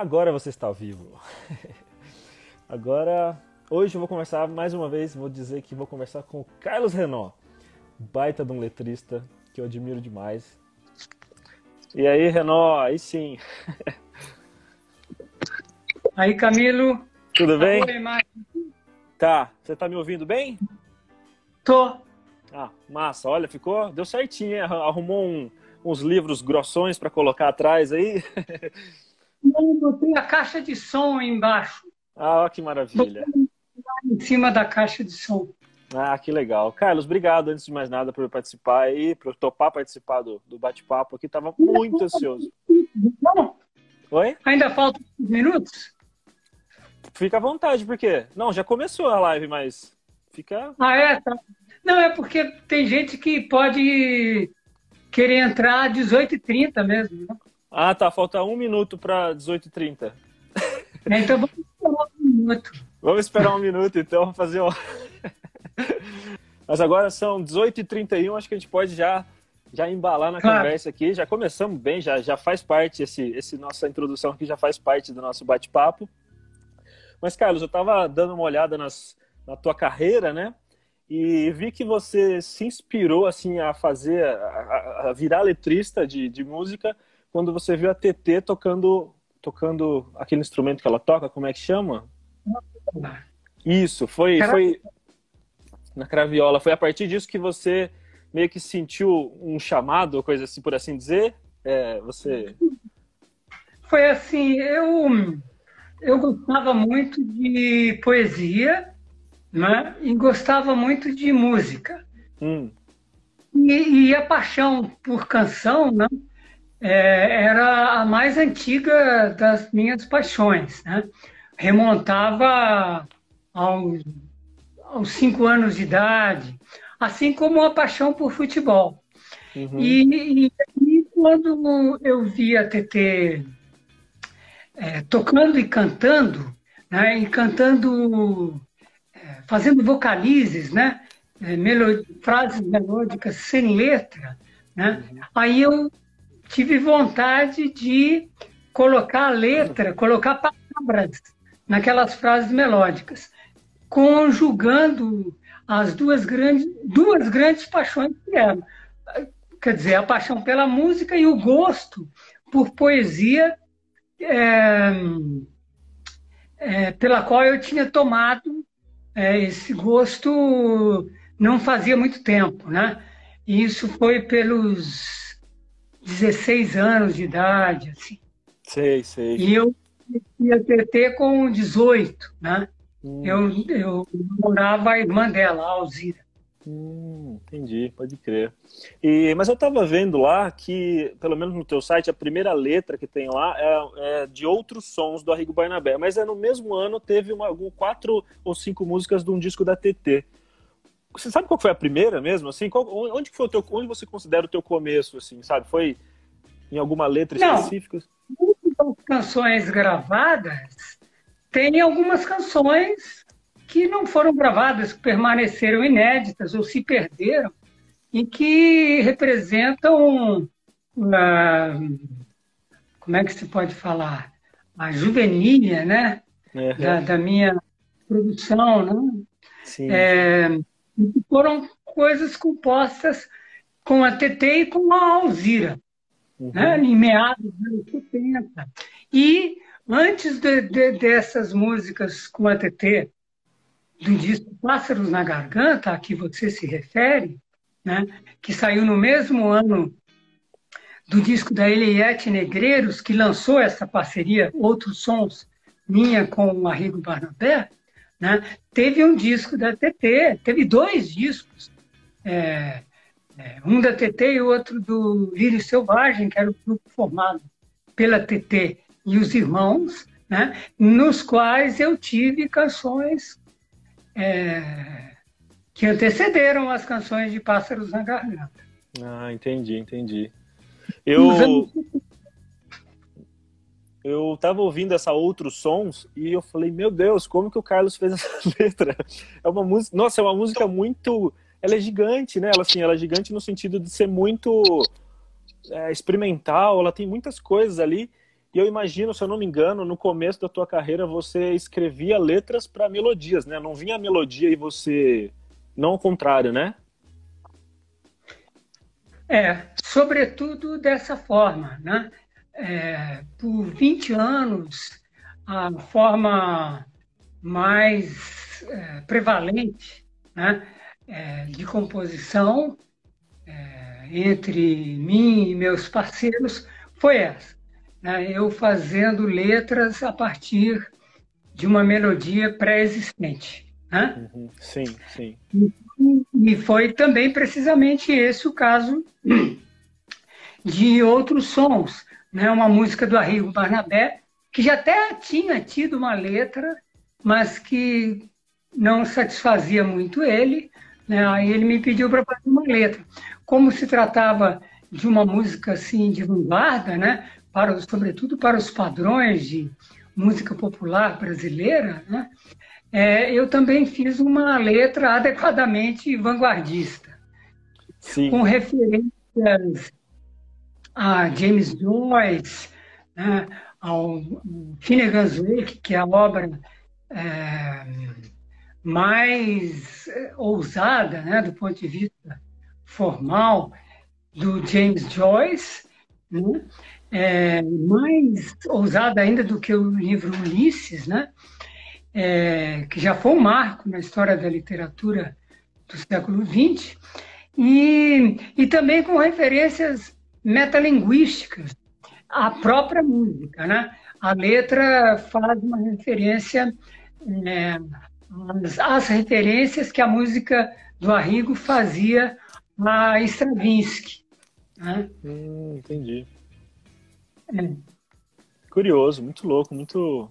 Agora você está vivo. Agora, hoje eu vou conversar mais uma vez, vou dizer que vou conversar com o Carlos Renó, baita de um letrista que eu admiro demais. E aí, Renó, aí sim. Aí, Camilo. Tudo bem? Tá, você tá me ouvindo bem? Tô. Ah, massa. Olha, ficou, deu certinho, hein? Arrumou um, uns livros grossões para colocar atrás aí. Botei a caixa de som embaixo. Ah, que maravilha. Em cima da caixa de som. Ah, que legal. Carlos, obrigado, antes de mais nada, por participar aí, por topar participar do, do bate-papo aqui. Tava muito ansioso. Não. Oi? Ainda faltam minutos? Fica à vontade, por quê? Não, já começou a live, mas fica... Ah, é? Tá. Não, é porque tem gente que pode querer entrar às 18h30 mesmo. Né? Ah, tá. Falta um minuto para 18h30. É, então vamos esperar um minuto. Vamos esperar um minuto, então, fazer um... Mas agora são 18h31, acho que a gente pode já, já embalar na claro. conversa aqui. Já começamos bem, já, já faz parte, esse, esse nossa introdução aqui já faz parte do nosso bate-papo. Mas, Carlos, eu estava dando uma olhada nas, na tua carreira, né? E vi que você se inspirou, assim, a fazer, a, a virar letrista de, de música quando você viu a TT tocando, tocando aquele instrumento que ela toca, como é que chama? Isso, foi, foi na craviola. Foi a partir disso que você meio que sentiu um chamado, coisa assim, por assim dizer? É, você... Foi assim, eu, eu gostava muito de poesia né? e gostava muito de música. Hum. E, e, a paixão por canção né? É, era a mais antiga das minhas paixões. Né? Remontava aos aos cinco anos de idade, assim como a paixão por futebol. Uhum. E, e, e, quando eu vi a TT é, tocando e cantando, né, e cantando, é, fazendo vocalizes, né, é, frases melódicas sem letra, né, uhum. aí eu tive vontade de colocar a letra, colocar palavras naquelas frases melódicas conjugando as duas grandes, duas grandes paixões que eram. Quer dizer, a paixão pela música e o gosto por poesia, é, é, pela qual eu tinha tomado é, esse gosto não fazia muito tempo, né? E isso foi pelos 16 anos de idade, assim. Sei, sei. E eu ia ter com 18, né? Hum. Eu, eu morava a irmã dela, a Alzira. Hum, entendi, pode crer. E, mas eu estava vendo lá que, pelo menos no teu site, a primeira letra que tem lá é, é de outros sons do Arrigo Barnabé, mas é no mesmo ano teve uma, quatro ou cinco músicas de um disco da TT. Você sabe qual foi a primeira mesmo? Assim, qual, onde foi o teu, onde você considera o teu começo, assim, sabe? Foi em alguma letra Não, específica? Muitas canções gravadas tem algumas canções que não foram gravadas, que permaneceram inéditas ou se perderam, e que representam, uh, como é que se pode falar, a juvenília, né? Da, da, minha produção, né? Sim. É, foram coisas compostas com a TT e com a Alzira, uhum. né? em meados dos anos 70. E Antes de, de, dessas músicas com a TT, do disco Pássaros na Garganta, a que você se refere, né, que saiu no mesmo ano do disco da Eliette Negreiros, que lançou essa parceria, Outros Sons, minha com o Arrigo Barnabé, né, teve um disco da TT, teve dois discos, é, é, um da TT e outro do Lírio Selvagem, que era o grupo formado pela TT e os irmãos, né, nos quais eu tive canções é, que antecederam as canções de Pássaros na Garganta. Ah, entendi, entendi. Eu eu tava ouvindo essa outros sons e eu falei, meu Deus, como que o Carlos fez essa letra? É uma música, nossa, é uma música muito, ela é gigante, né? Ela assim, ela é gigante no sentido de ser muito é, experimental, ela tem muitas coisas ali E eu imagino, se eu não me engano, no começo da tua carreira você escrevia letras para melodias, né? Não vinha a melodia e você. Não ao contrário, né? É, sobretudo dessa forma, né? É, por 20 anos, a forma mais é, prevalente né, é, de composição é, entre mim e meus parceiros foi essa né, eu fazendo letras a partir de uma melodia pré-existente. Né? Uhum. Sim, sim. E, foi também precisamente esse o caso de outros sons. Né? Uma música do Arrigo Barnabé, que já até tinha tido uma letra, mas que não satisfazia muito ele. Né? Aí ele me pediu para fazer uma letra. Como se tratava de uma música assim de vanguarda, né? para, sobretudo para os padrões de música popular brasileira, né? É, eu também fiz uma letra adequadamente vanguardista, Sim. com referências a James Joyce, né, ao Finnegan's Wake, que é a obra é, mais ousada, né, do ponto de vista formal, do James Joyce, né? é, mais ousada ainda do que o livro Ulisses, né? É, que já foi um marco na história da literatura do século XX, e, e também com referências metalinguísticas à própria música. Né? A letra faz uma referência é, às, referências que a música do Arrigo fazia a Stravinsky. Né? Hum, entendi. É. Curioso, muito louco, muito.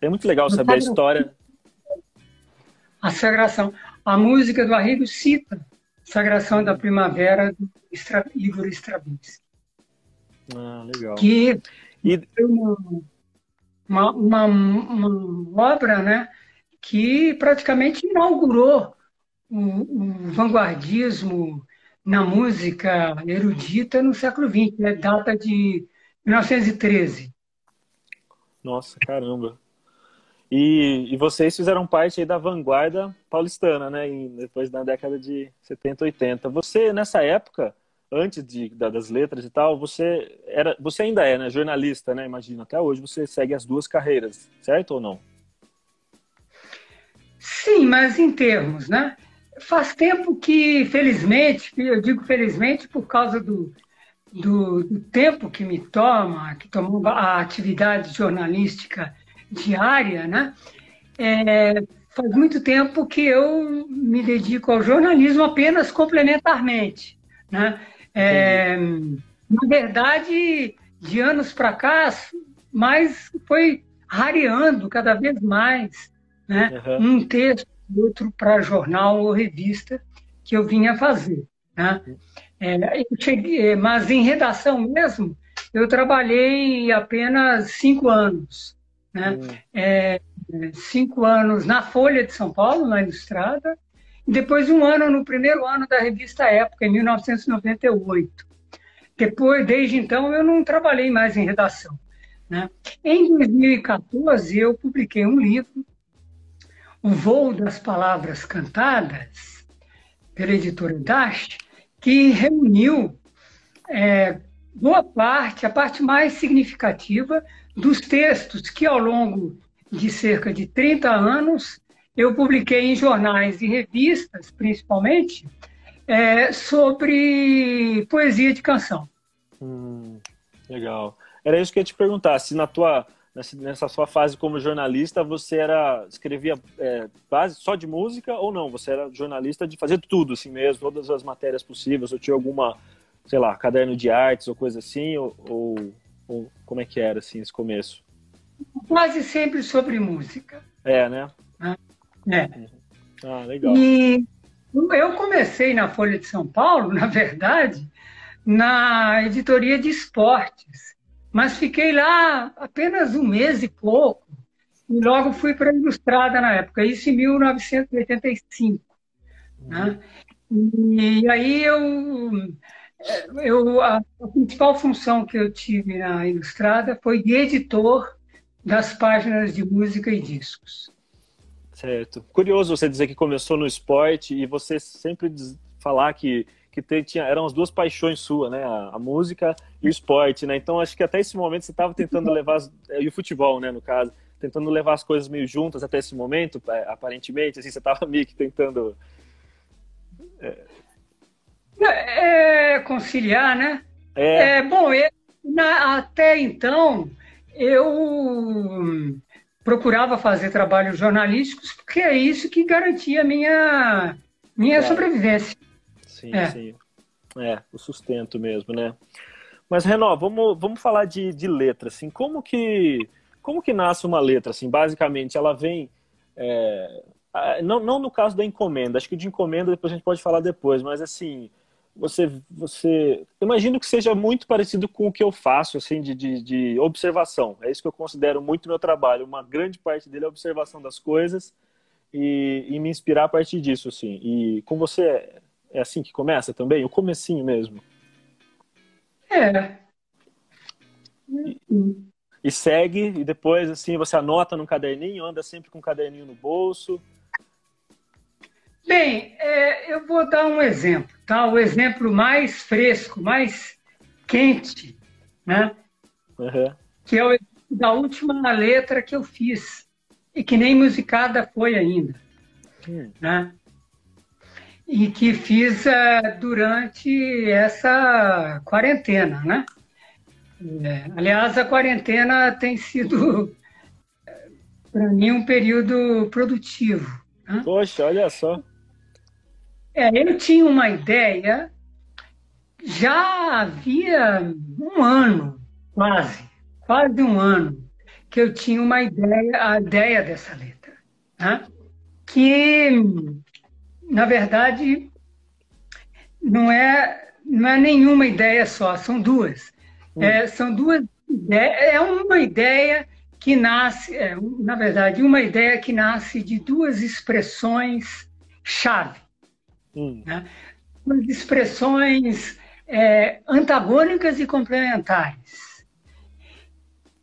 É muito legal saber a história. A sagração. A música do Arrigo cita Sagração da Primavera do Igor Stravinsky. Ah, legal. Que e... uma, uma, uma, obra né, que praticamente inaugurou o, o vanguardismo na música erudita no século XX. Né? Data de 1913. Nossa, caramba. E, e vocês fizeram parte da vanguarda paulistana, né? Depois da década de 70, 80. Você, nessa época, antes de, da, das letras e tal, você era, você ainda é, né? Jornalista, né? Imagina, até hoje você segue as duas carreiras, certo ou não? Sim, mas em termos, né? Faz tempo que, felizmente, eu digo felizmente por causa do, do, do tempo que me toma, que tomou a atividade jornalística diária, né? É, faz muito tempo que eu me dedico ao jornalismo apenas complementarmente, né? É, na verdade, de anos para cá, mas foi rareando cada vez mais, né? Uhum. Um texto, outro para jornal ou revista que eu vinha fazer, né? É, cheguei, mas em redação mesmo, eu trabalhei apenas cinco anos. Né? Hum. É, cinco anos na Folha de São Paulo, na Ilustrada, depois um ano no primeiro ano da revista Época, em 1998. Depois, desde então, eu não trabalhei mais em redação. Né? Em 2014, eu publiquei um livro, O Voo das Palavras Cantadas, pela editora Dash, que reuniu é, boa parte, a parte mais significativa dos textos que, ao longo de cerca de 30 anos, eu publiquei em jornais e revistas, principalmente, é, sobre poesia de canção. Hum, legal. Era isso que eu ia te perguntar, se na tua nessa sua fase como jornalista, você era escrevia é, base só de música ou não? Você era jornalista de fazer tudo assim mesmo, todas as matérias possíveis? Ou tinha alguma, sei lá, caderno de artes ou coisa assim? Ou, ou, ou como é que era assim esse começo? Quase sempre sobre música. É, né? É. Ah, legal. E eu comecei na Folha de São Paulo, na verdade, na editoria de esportes mas fiquei lá apenas um mês e pouco, e logo fui para a Ilustrada na época, isso em 1985. Né? E aí eu eu, a, a, principal função que eu tive na Ilustrada foi de editor das páginas de música e discos. Certo. Curioso você dizer que começou no esporte e você sempre falar que que tinha, eram as duas paixões suas, né? A, a, música e o esporte, né? Então acho que até esse momento você estava tentando levar as, e o futebol, né? No caso, tentando levar as coisas meio juntas até esse momento, é, aparentemente, assim, você estava meio que tentando é... É, conciliar, né? É. é bom, eu, na, até então eu procurava fazer trabalhos jornalísticos porque é isso que garantia a minha minha claro. sobrevivência. Sim, é. sim. É, o sustento mesmo, né? Mas, Renó, vamos, vamos falar de, de letra, assim, como que, como que nasce uma letra, assim, basicamente, ela vem, é, não, não no caso da encomenda, acho que de encomenda depois a gente pode falar depois, mas, assim, você, você, imagino que seja muito parecido com o que eu faço, assim, de, de, de observação, é isso que eu considero muito meu trabalho, uma grande parte dele é a observação das coisas e, e me inspirar a partir disso, assim, e com você é assim que começa também? O comecinho mesmo? É. E, e segue, e depois assim você anota no caderninho, anda sempre com o caderninho no bolso. Bem, é, eu vou dar um exemplo, tá? O exemplo mais fresco, mais quente, né? Uhum. Que é o da última letra que eu fiz e que nem musicada foi ainda, hum. né? e que fiz uh, durante essa quarentena, né? É, aliás, a quarentena tem sido, para mim, um período produtivo. Né? Poxa, olha só. É, eu tinha uma ideia, já havia um ano, quase, quase um ano, que eu tinha uma ideia, a ideia dessa letra, né? que na verdade, não é, não é nenhuma ideia só, são duas. Hum. É, são duas ideias, é uma ideia que nasce, é, na verdade, uma ideia que nasce de duas expressões chave. Hum. Né? Duas expressões é, antagônicas e complementares.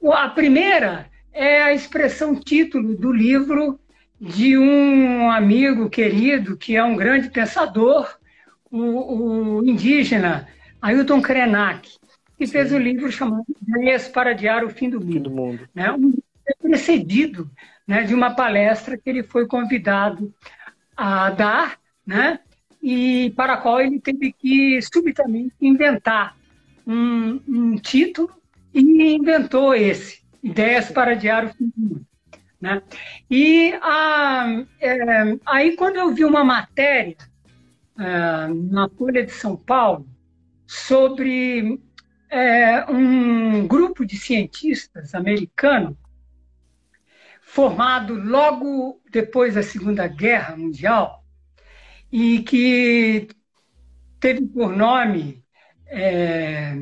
A primeira é a expressão título do livro de um amigo querido que é um grande pensador, o, o indígena Ailton Krenak, que fez um livro chamado Ideias para Adiar o Fim do Mundo. Fim do mundo. Né? Um precedido né, de uma palestra que ele foi convidado a dar, né, e para a qual ele teve que subitamente inventar um, um título e inventou esse, Ideias para Adiar o Fim do Mundo. Né? E a, é, aí, quando eu vi uma matéria é, na Folha de São Paulo sobre é, um grupo de cientistas americano formado logo depois da Segunda Guerra Mundial e que teve por nome é,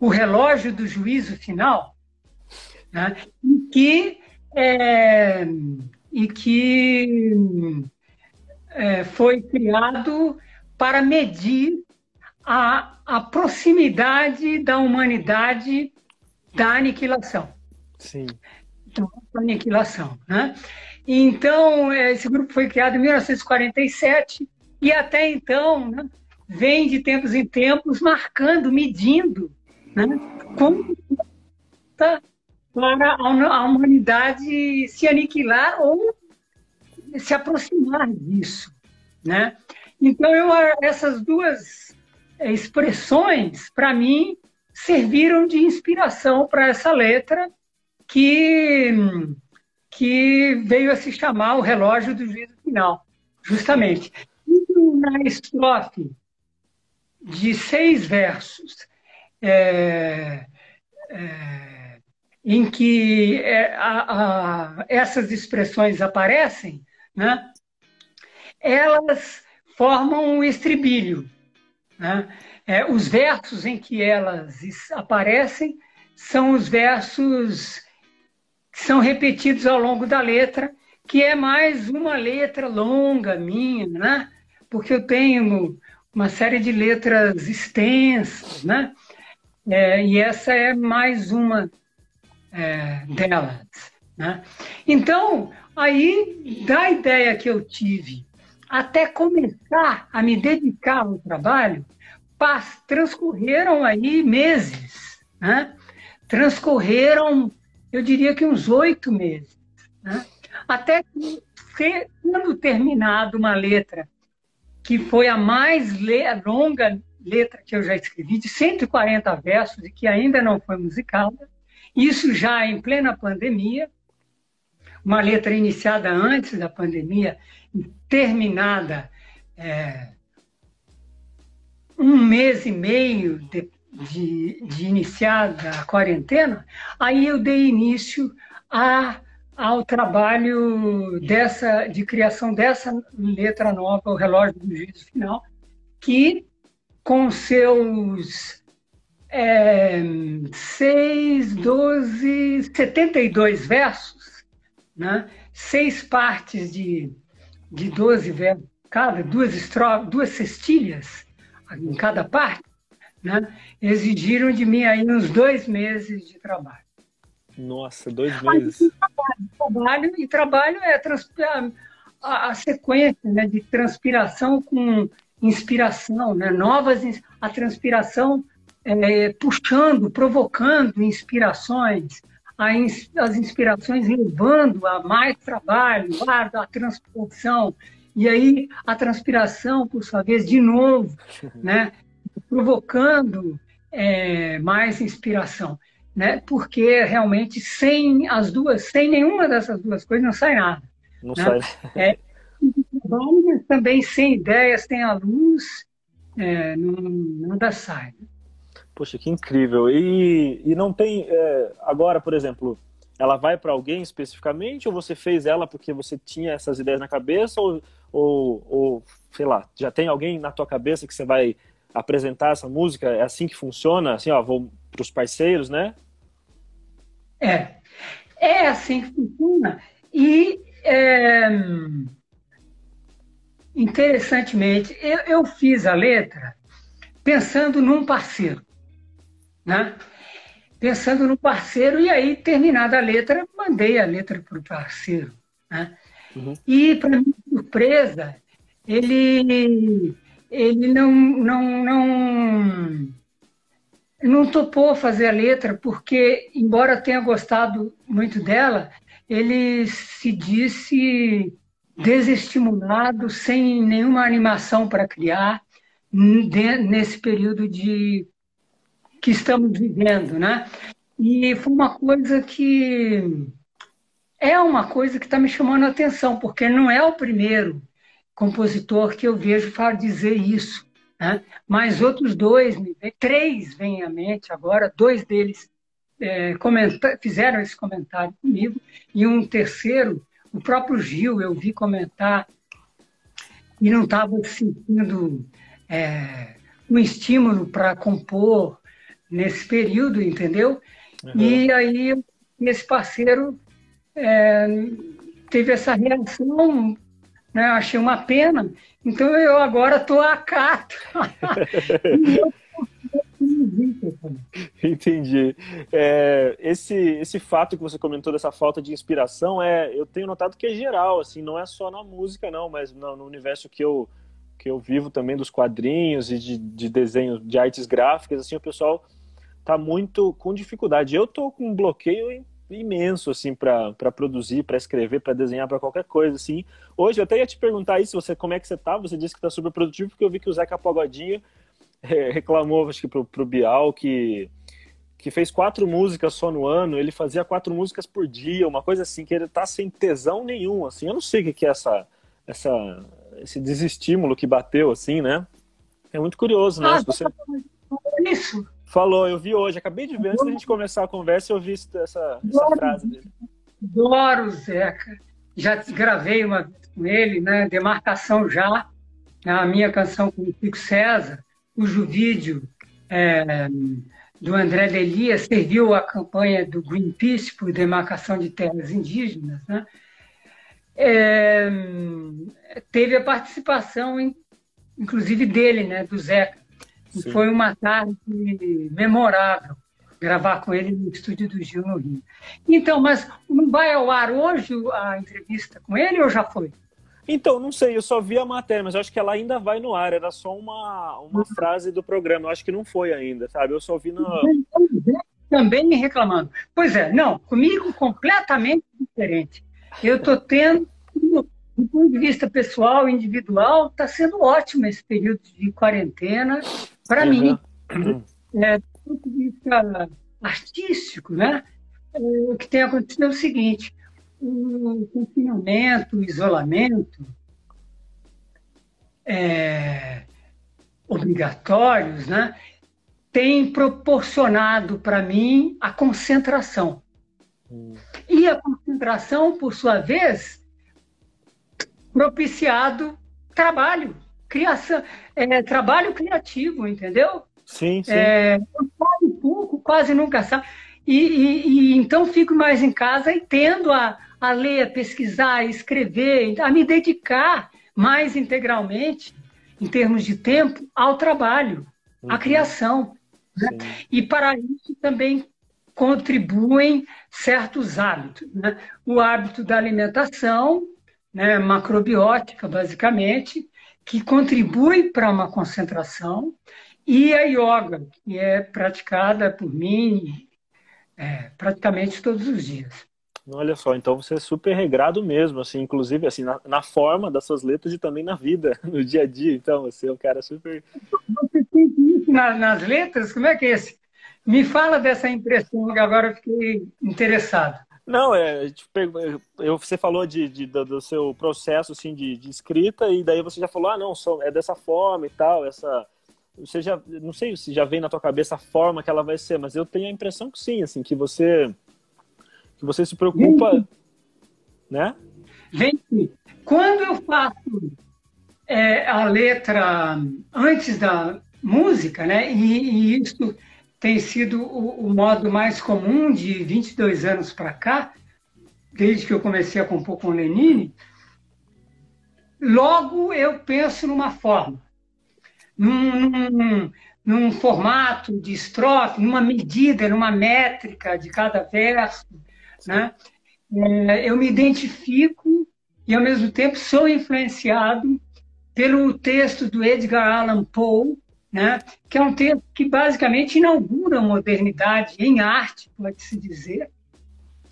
o relógio do juízo final, né? que é, e que é, foi criado para medir a, a proximidade da humanidade da aniquilação. Sim. Então, aniquilação. Né? Então, esse grupo foi criado em 1947 e até então né, vem de tempos em tempos marcando, medindo né, como está para a humanidade se aniquilar ou se aproximar disso, né? Então eu essas duas é, expressões para mim serviram de inspiração para essa letra que que veio a se chamar o relógio do juízo final, justamente. na estrofe de seis versos, é, é, em que é, a, a, essas expressões aparecem, né, elas formam um estribilho. Né? É, os versos em que elas aparecem são os versos são repetidos ao longo da letra, que é mais uma letra longa minha, né? porque eu tenho uma série de letras extensas, né? É, e essa é mais uma é, delas. Né? Então, aí, da ideia que eu tive até começar a me dedicar ao trabalho, transcorreram aí meses, né? transcorreram, eu diria que uns oito meses, né? até que, tendo terminado uma letra que foi a mais longa letra que eu já escrevi, de 140 versos e que ainda não foi musicada, isso já em plena pandemia, uma letra iniciada antes da pandemia terminada é, um mês e meio de, de, de iniciada a quarentena, aí eu dei início a, ao trabalho dessa, de criação dessa letra nova, o Relógio do Juízo Final, que com seus é, 6, 12, 72 versos, né? seis partes de, de 12 versos, cada, duas, estrofes, duas cestilhas em cada parte, né? exigiram de mim aí uns dois meses de trabalho. Nossa, dois meses. Aí, trabalho, e trabalho é a, a, sequência né, de transpiração com inspiração, né? novas a transpiração é, puxando, provocando inspirações, as inspirações levando a mais trabalho, a, a transpiração, e aí a transpiração, por sua vez, de novo, né? Provocando é, mais inspiração. Né? Porque realmente sem as duas, sem nenhuma dessas duas coisas, não sai nada. Não né? sai. É, também sem ideias, sem a luz, é, não, nada sai. Poxa, que incrível. E, e não tem. É, agora, por exemplo, ela vai para alguém especificamente ou você fez ela porque você tinha essas ideias na cabeça ou, ou, ou, sei lá, já tem alguém na tua cabeça que você vai apresentar essa música? É assim que funciona? Assim, ó, vou para os parceiros, né? É, é assim que funciona. E é, interessantemente, eu, eu fiz a letra pensando num parceiro, né? Pensando no parceiro, e aí, terminada a letra, mandei a letra para o parceiro. Né? Uhum. E, para minha surpresa, ele, ele não, não, não, não topou fazer a letra, porque, embora tenha gostado muito dela, ele se disse desestimulado, sem nenhuma animação para criar nesse período de que estamos vivendo, né? E foi uma coisa que é uma coisa que está me chamando a atenção, porque não é o primeiro compositor que eu vejo dizer isso, né? Mas outros dois, três vêm à mente agora, dois deles é, fizeram esse comentário comigo e um terceiro o próprio Gil, eu vi comentar e não estava sentindo é, um estímulo para compor nesse período, entendeu? Uhum. E aí esse parceiro é, teve essa reação, né? achei uma pena. Então eu agora estou a cato. Entendi. É, esse, esse fato que você comentou dessa falta de inspiração, é, eu tenho notado que é geral, assim, não é só na música, não, mas no, no universo que eu, que eu vivo também dos quadrinhos e de, de desenhos, de artes gráficas, assim, o pessoal tá muito com dificuldade. Eu tô com um bloqueio imenso assim para produzir, para escrever, para desenhar, para qualquer coisa assim. Hoje eu até ia te perguntar isso, você como é que você tá? Você disse que tá super produtivo porque eu vi que o Zeca Pagodinho reclamou, acho que pro, pro Bial, que, que fez quatro músicas só no ano, ele fazia quatro músicas por dia, uma coisa assim, que ele tá sem tesão nenhum, assim, eu não sei o que é essa, essa, esse desestímulo que bateu, assim, né? É muito curioso, né? Ah, você... Isso. Falou, eu vi hoje, acabei de ver, antes da gente começar a conversa, eu vi essa, essa frase dele. Adoro Zeca, já gravei uma vez com ele, né? Demarcação já, a minha canção com o Pico César, cujo vídeo é, do André Delia serviu à campanha do Greenpeace por demarcação de terras indígenas, né? é, teve a participação inclusive dele, né, do Zeca. E foi uma tarde memorável gravar com ele no estúdio do Gil no Rio. Então, mas não vai ao ar hoje a entrevista com ele ou já foi? Então, não sei, eu só vi a matéria, mas acho que ela ainda vai no ar, era só uma, uma frase do programa, eu acho que não foi ainda, sabe? Eu só vi no. Também me reclamando. Pois é, não, comigo completamente diferente. Eu estou tendo, do ponto de vista pessoal, individual, está sendo ótimo esse período de quarentena para uhum. mim. É, do ponto de vista artístico, né? É, o que tem acontecido é o seguinte: o confinamento, o isolamento é, obrigatórios, né, tem proporcionado para mim a concentração. Hum. E a concentração, por sua vez, propiciado trabalho, criação, é, trabalho criativo, entendeu? Sim, sim. É, quase pouco, quase nunca sabe. E, e, e, então fico mais em casa e tendo a, a ler, a pesquisar, a escrever, a me dedicar mais integralmente, em termos de tempo, ao trabalho, uhum. à criação. Né? E para isso também contribuem certos hábitos. Né? O hábito da alimentação, né, macrobiótica, basicamente, que contribui para uma concentração, e a yoga, que é praticada por mim é, praticamente todos os dias. Olha só, então você é super regrado mesmo, assim, inclusive assim, na, na, forma das suas letras e também na vida, no dia a dia. Então, você é um cara super. Você tem isso nas letras? Como é que é esse? Me fala dessa impressão que agora eu fiquei interessado. Não, é, tipo, eu, você falou de, de, do seu processo assim, de, de escrita, e daí você já falou, ah, não, é dessa forma e tal, essa. Você já, não sei se já vem na tua cabeça a forma que ela vai ser, mas eu tenho a impressão que sim, assim, que você que você se preocupa, Vem. né? Vem. Quando eu faço é, a letra antes da música, né? E, e isso tem sido o, o, modo mais comum de 22 anos para cá, desde que eu comecei a compor com Lenine. Logo eu penso numa forma, num, num, num formato de estrofe, numa medida, numa métrica de cada verso, né? É, eu me identifico e, ao mesmo tempo, sou influenciado pelo texto do Edgar Allan Poe, né? que é um texto que basicamente inaugura a modernidade em arte, pode-se dizer,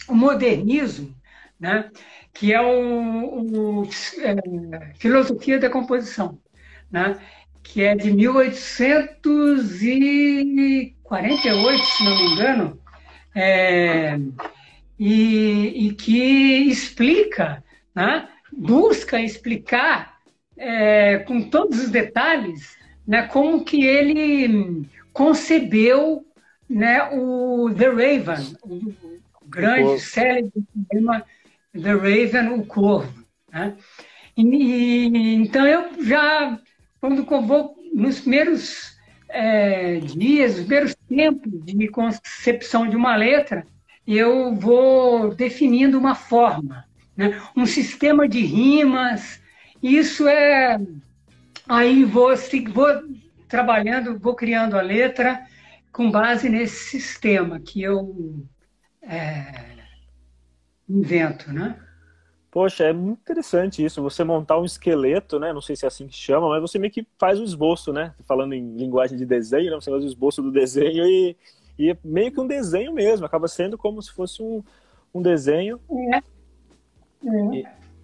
o modernismo, né? que é o, o é, Filosofia da Composição, né? que é de 1848, se não me engano, é, e, e que explica, né? busca explicar é, com todos os detalhes né, como que ele concebeu né, o The Raven, o grande célebre poema The Raven, o Corvo. Né? E, e, então eu já, quando vou nos primeiros é, dias, os primeiros tempos de concepção de uma letra, eu vou definindo uma forma, né? um sistema de rimas. Isso é. Aí vou, vou trabalhando, vou criando a letra com base nesse sistema que eu é, invento, né? Poxa, é muito interessante isso, você montar um esqueleto, né? Não sei se é assim que chama, mas você meio que faz o esboço, né? Falando em linguagem de desenho, né? você faz o esboço do desenho e e é meio que um desenho mesmo, acaba sendo como se fosse um, um desenho. É. é.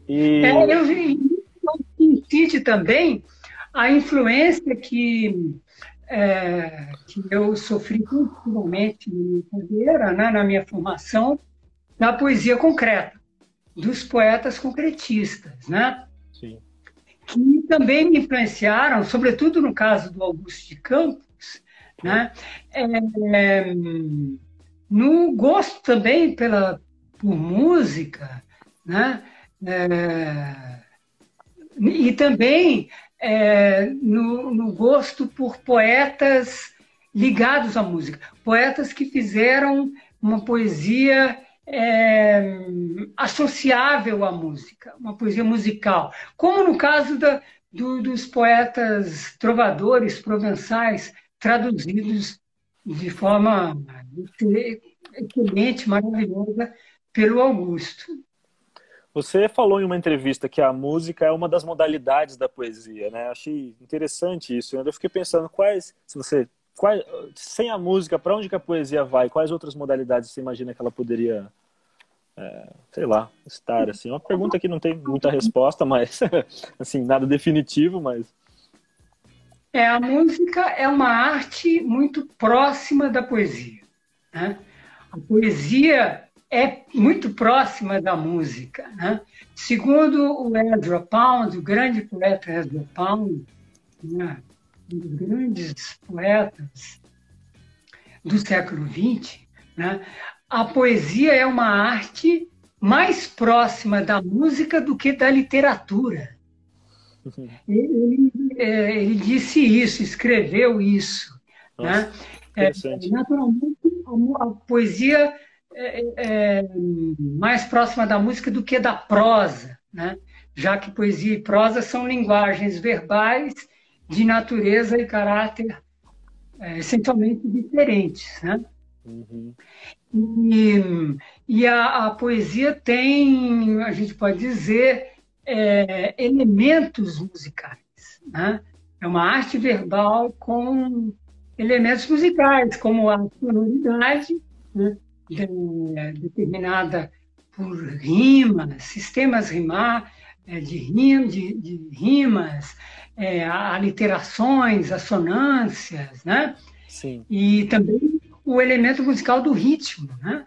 E, É, eu vi incide também a influência que, é, que eu sofri principalmente na minha carreira, né, na minha formação, da poesia concreta, dos poetas concretistas, né? Sim. Que também me influenciaram, sobretudo no caso do Augusto de Campos, né? É, no gosto também pela, por música, né? É, e também é, no, no, gosto por poetas ligados à música, poetas que fizeram uma poesia é, associável à música, uma poesia musical, como no caso da, do, dos poetas trovadores provençais traduzidos de forma excelente, maravilhosa pelo Augusto. Você falou em uma entrevista que a música é uma das modalidades da poesia, né? Achei interessante isso. Eu fiquei pensando quais, se você, quais, sem a música, para onde que a poesia vai? Quais outras modalidades você imagina que ela poderia, é, sei lá, estar assim? Uma pergunta que não tem muita resposta, mas assim nada definitivo, mas é a música é uma arte muito próxima da poesia. Né? A poesia é muito próxima da música. Né? Segundo o Ezra Pound, o grande poeta Ezra Pound, né? um dos grandes poetas do século XX, né? a poesia é uma arte mais próxima da música do que da literatura. Uhum. Ele, é, ele, disse isso, escreveu isso. Né? É, naturalmente, a, a poesia é, é, mais próxima da música do que da prosa, né? já que poesia e prosa são linguagens verbais de natureza e caráter é, essencialmente diferentes. Né? Uhum. E, e a, a, poesia tem, a gente pode dizer, é, elementos musicais. Né? É uma arte verbal com elementos musicais, como a sonoridade, né? De, determinada por rimas, sistemas rimar, é, de, rim, de, de rimas, é, aliterações, assonâncias, né? Sim. E também o elemento musical do ritmo, né?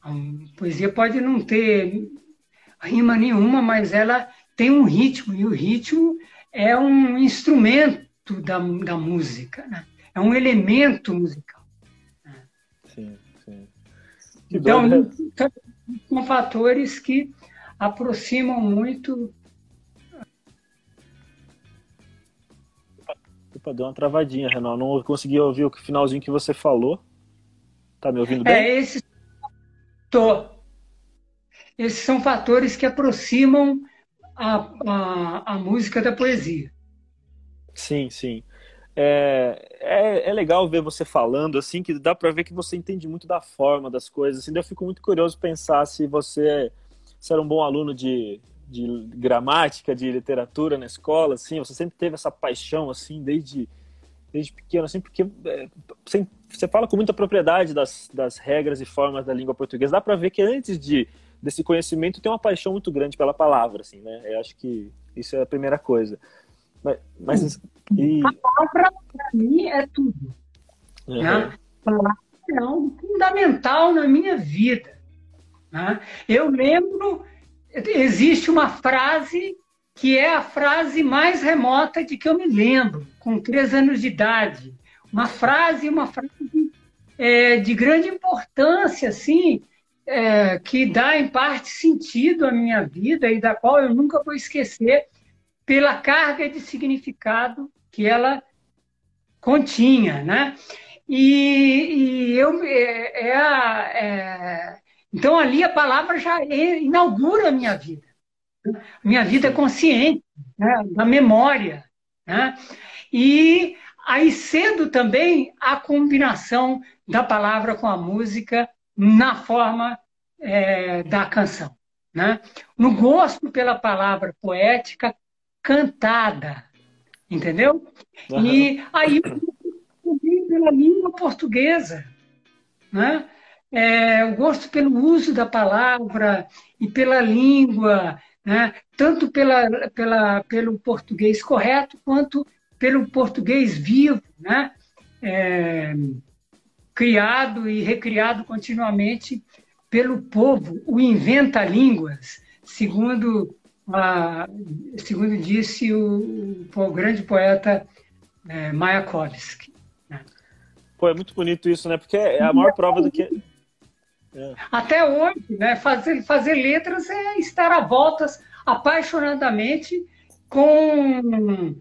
A poesia pode não ter rima nenhuma, mas ela tem um ritmo, e o ritmo é um instrumento da, da música, né? é um elemento musical. Sim. Então, né? são fatores que aproximam muito. Opa, deu uma travadinha, Renan. Não consegui ouvir o finalzinho que você falou. Tá me ouvindo bem? É, esses... Tô. Esses são fatores que aproximam a, a, a música da poesia. Sim, sim. É, é, é, legal ver você falando, assim, que dá para ver que você entende muito da forma das coisas. Assim, eu fico muito curioso pensar se você se era um bom aluno de, de gramática, de literatura na escola, assim, você sempre teve essa paixão, assim, desde, desde pequeno, assim, porque é, você, você fala com muita propriedade das, das regras e formas da língua portuguesa. Dá para ver que antes de desse conhecimento tem uma paixão muito grande pela palavra, assim, né? Eu acho que isso é a primeira coisa. Mas, mas e... A palavra, para mim, é tudo. Uhum. Né? A palavra é algo fundamental na minha vida. Né? Eu lembro, existe uma frase que é a frase mais remota de que eu me lembro, com três anos de idade. Uma frase, uma frase é, de grande importância, assim, é, que dá em parte sentido à minha vida e da qual eu nunca vou esquecer, pela carga de significado que ela continha, né? E, e eu é, é, é, então ali a palavra já inaugura a minha vida, minha vida consciente, né? da memória, né? E aí cedo também a combinação da palavra com a música na forma é, da canção, né? No gosto pela palavra poética cantada, entendeu? Uhum. E aí também pela língua portuguesa, né? É, o gosto pelo uso da palavra e pela língua, né? tanto pela, pela, pelo português correto quanto pelo português vivo, né? É, criado e recriado continuamente pelo povo, o inventa línguas, segundo a, segundo disse o, o, grande poeta é, Mayakovsky. Né? Pô, é muito bonito isso, né? Porque é a maior prova do que. É. Até hoje, né? Fazer, fazer letras é estar a voltas apaixonadamente com,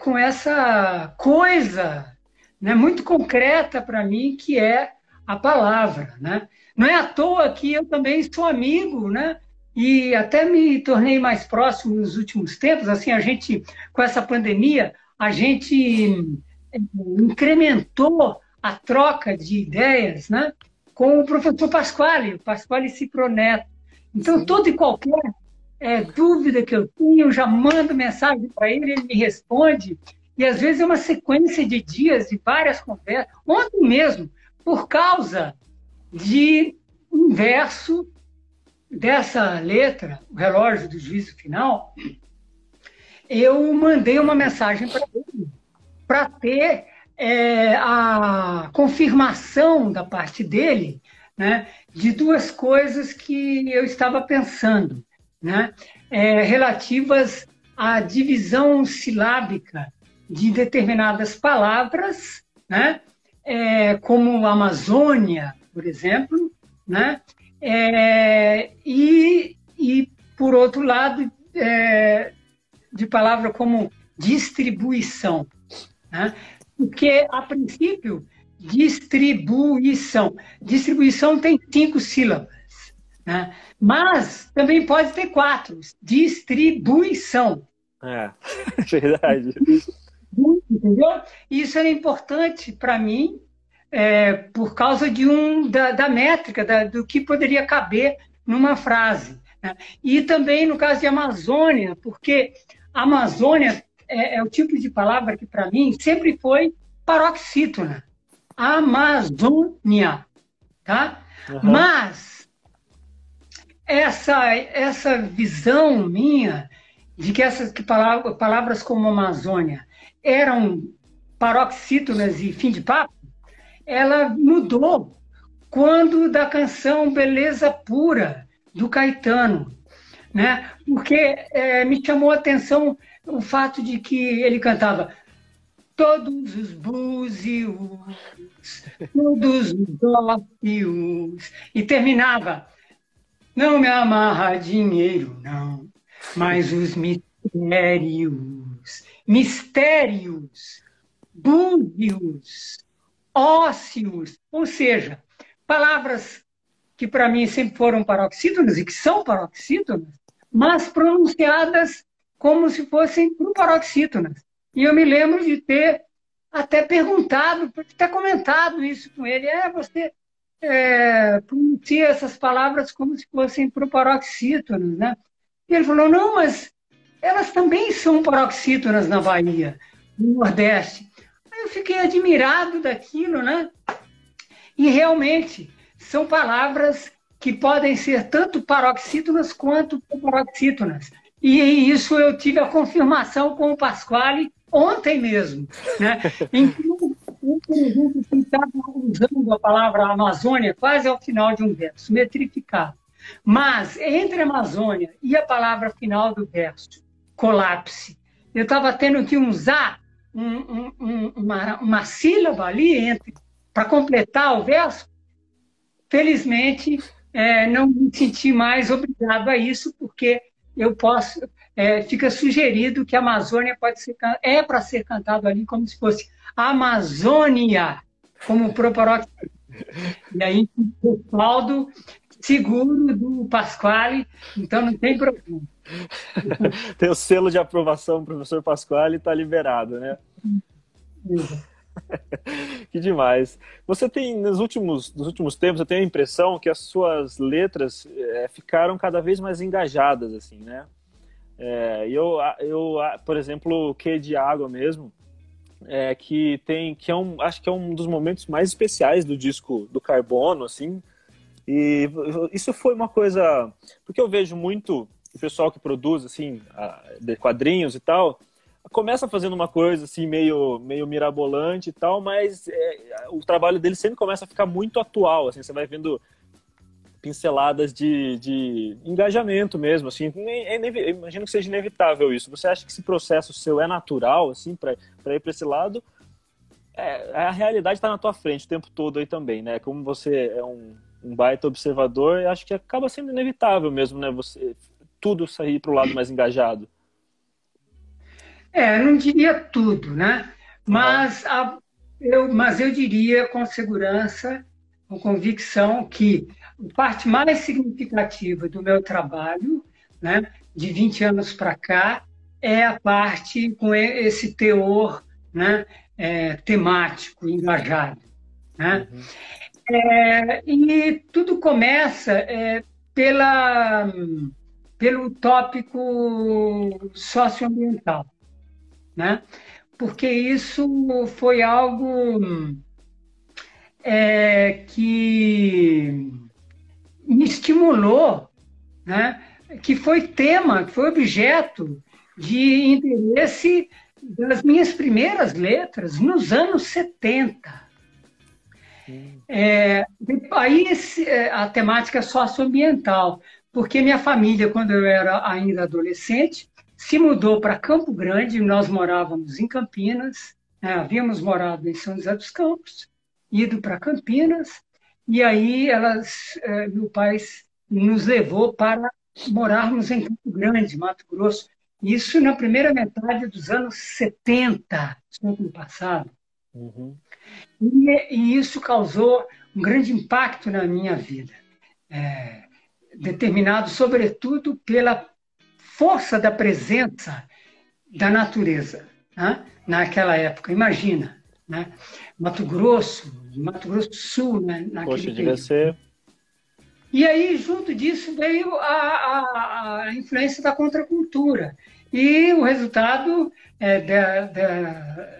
com essa coisa né, muito concreta para mim que é a palavra. Né? Não é à toa que eu também sou amigo né, e até me tornei mais próximo nos últimos tempos. Assim, a gente, com essa pandemia, a gente eh, incrementou a troca de ideias né, com o professor Pasquale, o Pasquale Ciproneto. Então, toda e qualquer é, dúvida que eu tenho, eu já mando mensagem para ele, ele me responde. E às vezes é uma sequência de dias, de várias conversas. Ontem mesmo, por causa de um verso dessa letra, o relógio do juízo final, eu mandei uma mensagem para ele para ter é, a confirmação da parte dele né, de duas coisas que eu estava pensando, né, é, relativas à divisão silábica de determinadas palavras, né, é, como Amazônia, por exemplo, né, é, e, e, por outro lado, é, de palavra como distribuição. Né? Porque, a princípio, distribuição. Distribuição tem cinco sílabas. Né? Mas também pode ter quatro. Distribuição. É, verdade. Entendeu? Isso era importante para mim é, por causa de um da, da métrica da, do que poderia caber numa frase. Né? E também no caso de Amazônia, porque Amazônia é, é o tipo de palavra que para mim sempre foi paroxítona. Amazônia, tá? Uhum. Mas essa essa visão minha de que essas que palavras, palavras como Amazônia eram paroxítonas e fim de papo, ela mudou quando da canção Beleza Pura, do Caetano, né? porque é, me chamou a atenção o fato de que ele cantava todos os búzios, todos os ópios, e terminava não me amarra dinheiro, não, mas os mistérios, mistérios, búzios, ósseos, ou seja, palavras que para mim sempre foram paroxítonas e que são paroxítonas, mas pronunciadas como se fossem paroxítonas. E eu me lembro de ter até perguntado, até comentado isso com ele. É, você é, pronuncia essas palavras como se fossem paroxítonas, né? E ele falou, não, mas elas também são paroxítonas na Bahia, no Nordeste eu fiquei admirado daquilo, né? E realmente são palavras que podem ser tanto paroxítonas quanto paroxítonas. E isso eu tive a confirmação com o Pasquale ontem mesmo. Né? Eu estava usando a palavra Amazônia quase ao final de um verso, metrificado. Mas entre Amazônia e a palavra final do verso, colapse, eu estava tendo que usar um, um, uma, uma sílaba ali para completar o verso, felizmente é, não me senti mais obrigado a isso, porque eu posso. É, fica sugerido que a Amazônia pode ser é para ser cantado ali como se fosse Amazônia, como proparóquio. E aí, respaldo seguro do Pasquale, então não tem problema. Tem o selo de aprovação, professor Pasquale, está liberado, né? que demais. Você tem, nos últimos, nos últimos tempos, eu tenho a impressão que as suas letras é, ficaram cada vez mais engajadas, assim, né? É, eu, eu, por exemplo, o Que de Água mesmo, é, que tem, que é um, acho que é um dos momentos mais especiais do disco do Carbono, assim, e isso foi uma coisa, porque eu vejo muito o pessoal que produz, assim, quadrinhos e tal, começa fazendo uma coisa assim meio meio mirabolante e tal, mas é, o trabalho dele sempre começa a ficar muito atual, assim, você vai vendo pinceladas de, de engajamento mesmo, assim, é, imagino que seja inevitável isso. Você acha que esse processo seu é natural, assim, para ir para esse lado? É, a realidade está na tua frente o tempo todo aí também, né? Como você é um, um baita observador, acho que acaba sendo inevitável mesmo, né? Você tudo sair para o lado mais engajado. É, não diria tudo, né? Mas, a, eu, mas eu diria com segurança, com convicção, que a parte mais significativa do meu trabalho, né, de 20 anos para cá, é a parte com esse teor né, é, temático, engajado. Né? Uhum. É, e tudo começa é, pela, pelo tópico socioambiental, né? porque isso foi algo é, que me estimulou, né? que foi tema, que foi objeto de interesse das minhas primeiras letras nos anos 70. É, aí é, a temática socioambiental, porque minha família, quando eu era ainda adolescente, se mudou para Campo Grande, nós morávamos em Campinas, né, havíamos morado em São José dos Campos, ido para Campinas, e aí elas, é, meu pai nos levou para morarmos em Campo Grande, Mato Grosso, isso na primeira metade dos anos 70, século passado. Uhum. E, e, isso causou um grande impacto na minha vida, é, determinado sobretudo pela força da presença da natureza né? naquela época. Imagina, né? Mato Grosso, Mato Grosso do Sul, né? naquele Poxa, devia ser e aí, junto disso, veio a, a, a influência da contracultura. E o resultado é, da, da,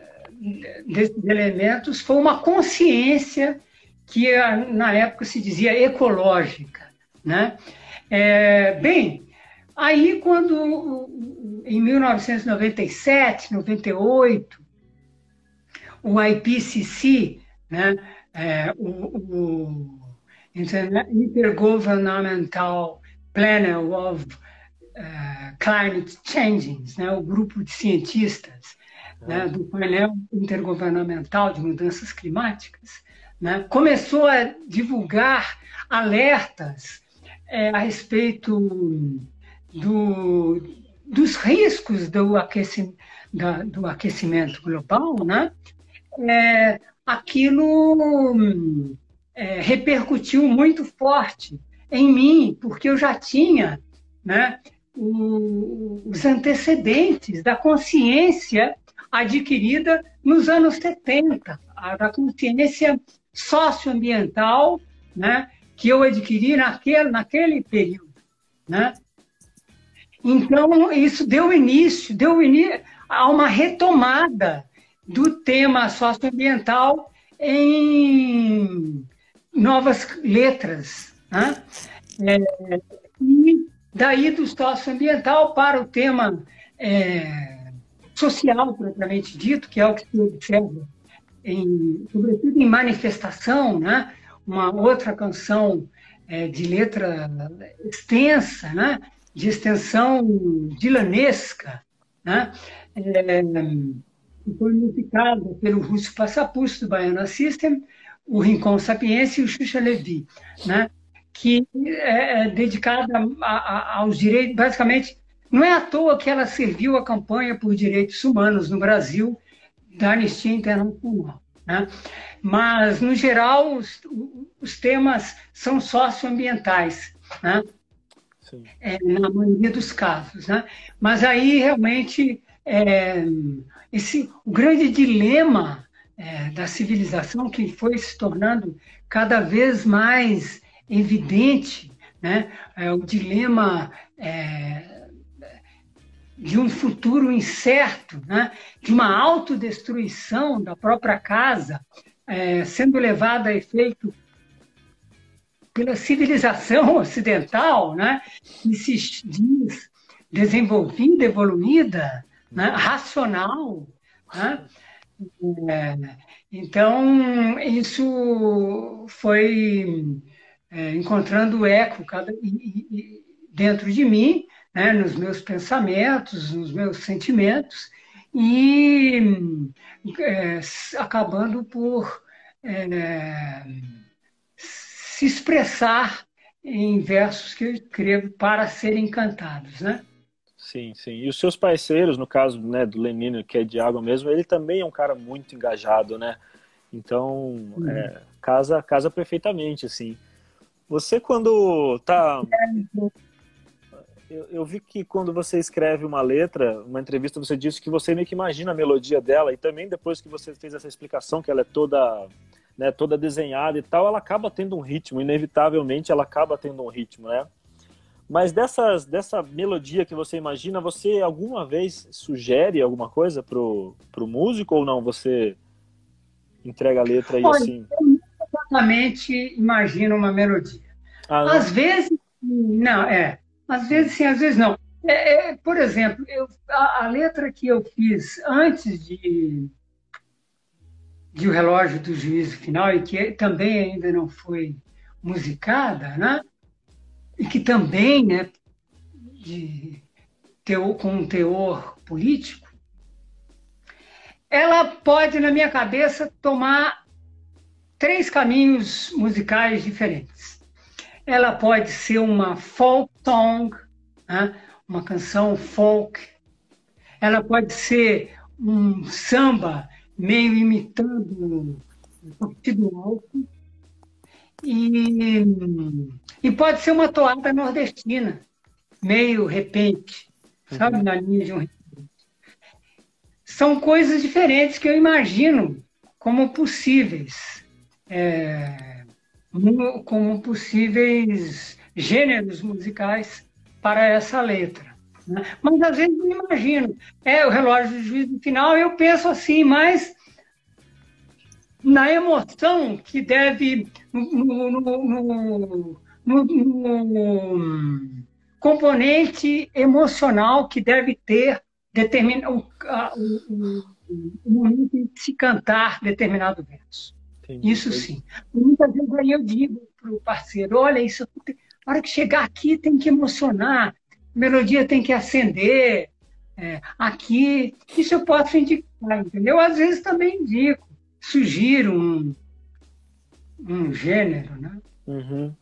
desses elementos foi uma consciência que na época se dizia ecológica. Né? É, bem, aí quando em 1997, 98, o IPCC, né, é, o, o Intergovernmental Panel of uh, Climate Changing, né, o grupo de cientistas né, do painel intergovernamental de mudanças climáticas, né, começou a divulgar alertas é, a respeito do, dos riscos do aquecimento, da, do aquecimento global, né? É, aquilo é, repercutiu muito forte em mim, porque eu já tinha né, o, os antecedentes da consciência adquirida nos anos 70, a, da consciência socioambiental né, que eu adquiri naquele, naquele período. Né? Então, isso deu início, deu início a uma retomada do tema socioambiental em novas letras. Né? É, e daí do socioambiental para o tema é, social, propriamente dito, que é o que se observa, em, sobretudo em manifestação, né? uma outra canção é, de letra extensa, né? de extensão dilanesca, né? É, foi musicada pelo Russo Passapulso do Baiana System, o Rincon Sapiência e o Xuxa Levi, né? que é, é dedicada aos direitos, basicamente, não é à toa que ela serviu a campanha por direitos humanos no Brasil da Anistia Internacional. Né? Mas, no geral, os, os temas são socioambientais, né? É, na maioria dos casos. Né? Mas aí, realmente, é, esse, o grande dilema é, da civilização que foi se tornando cada vez mais evidente, né? É, o dilema é, de um futuro incerto, né? de uma autodestruição da própria casa, é, sendo levada a efeito pela civilização ocidental, né? que se diz desenvolvida, evoluída, né? racional, né? É, então, isso foi é, encontrando eco cada, e, e, dentro de mim, né, nos meus pensamentos, nos meus sentimentos, e é, acabando por é, se expressar em versos que eu escrevo para serem cantados, né? Sim, sim. E os seus parceiros, no caso né, do Lenino, que é de água mesmo, ele também é um cara muito engajado, né? Então, uhum. é, casa, casa perfeitamente, assim. Você quando tá eu, eu, vi que quando você escreve uma letra, uma entrevista, você disse que você meio que imagina a melodia dela, e também depois que você fez essa explicação, que ela é toda, né, toda desenhada e tal, ela acaba tendo um ritmo, inevitavelmente ela acaba tendo um ritmo, né? Mas dessas, dessa melodia que você imagina, você alguma vez sugere alguma coisa pro, pro músico ou não? Você entrega a letra e Olha, assim? Eu exatamente imagino uma melodia. Ah, às vezes, não, é. Às vezes sim, às vezes não. É, é, por exemplo, eu, a, a, letra que eu fiz antes de, de O Relógio do Juízo Final, e que também ainda não foi musicada, né? e que também né, de teor, com um teor político, ela pode, na minha cabeça, tomar três caminhos musicais diferentes. Ela pode ser uma folk song, né? uma canção folk. Ela pode ser um samba meio imitando o partido alto. E e pode ser uma toada nordestina, meio repente, sabe, uhum. na linha de um repente. São coisas diferentes que eu imagino como possíveis, é, como possíveis gêneros musicais para essa letra. Né? Mas às vezes eu imagino, é o relógio do juízo final, eu penso assim, mas na emoção que deve no, no, no, no, no componente emocional que deve ter determina, o, o, o, momento de se cantar determinado verso. Entendi. Isso sim. Muitas vezes aí eu digo para o parceiro, olha, isso na hora que chegar aqui tem que emocionar, a melodia tem que acender, é, aqui, isso eu posso indicar, entendeu? Às vezes também indico, sugiro um, um gênero, né? Uhum.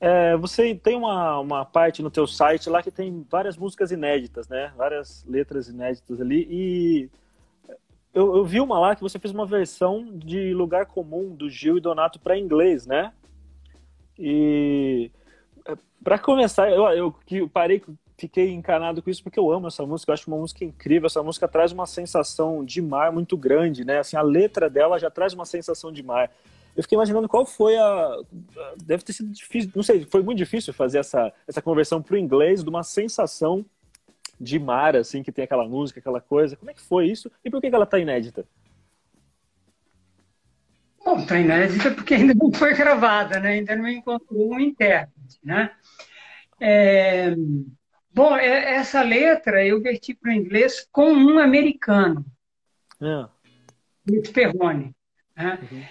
É, você tem uma, uma parte no teu site lá que tem várias músicas inéditas, né? Várias letras inéditas ali. E eu, eu vi uma lá que você fez uma versão de Lugar Comum do Gil e Donato para inglês, né? E para começar, eu, eu, eu parei, fiquei encanado com isso porque eu amo essa música, eu acho uma música incrível. Essa música traz uma sensação de mar muito grande, né? Assim, a letra dela já traz uma sensação de mar. Eu fiquei imaginando qual foi a. Deve ter sido difícil, não sei, foi muito difícil fazer essa, essa conversão para o inglês de uma sensação de mar, assim, que tem aquela música, aquela coisa. Como é que foi isso e por que, que ela está inédita? Bom, está inédita porque ainda não foi gravada, né? ainda não encontrou um intérprete. Né? É... Bom, é, essa letra eu verti para o inglês com um americano, é. Luiz Perrone. Né? Uhum.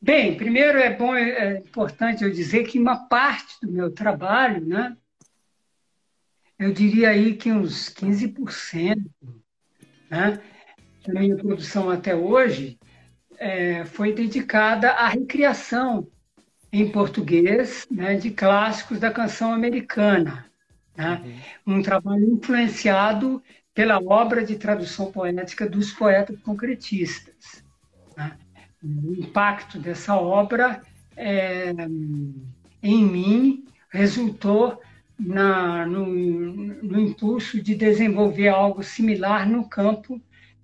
Bem, primeiro é bom, é importante eu dizer que uma parte do meu trabalho, né, eu diria aí que uns 15%, né, da minha produção até hoje, é, foi dedicada à recriação em português né, de clássicos da canção americana. Né? Uhum. Um trabalho influenciado pela obra de tradução poética dos poetas concretistas. Né? o impacto dessa obra é, em mim resultou na, no, no, impulso de desenvolver algo similar no campo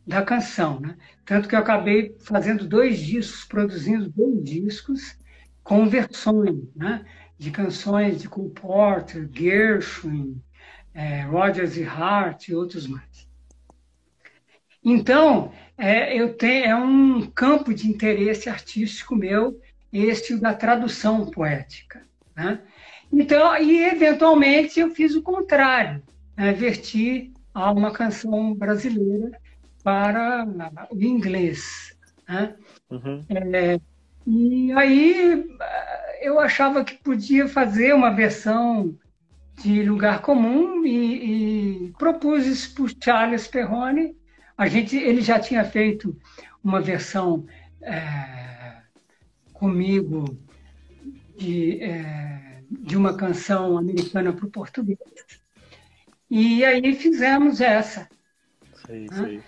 da canção. Né? Tanto que eu acabei fazendo dois discos, produzindo dois discos com versões né? de canções de Cole Porter, Gershwin, é, Rodgers e Hart e outros mais. Então, é, eu tenho, é um campo de interesse artístico meu, este da tradução poética. Né? Então, e eventualmente eu fiz o contrário, né? verti a uma canção brasileira para o inglês. Né? Uhum. É, e aí eu achava que podia fazer uma versão de lugar comum e, e propus isso para o Charles Perrone a gente, ele já tinha feito uma versão é, comigo de, é, de uma canção americana para o português. E aí fizemos essa. Sei, né? sei.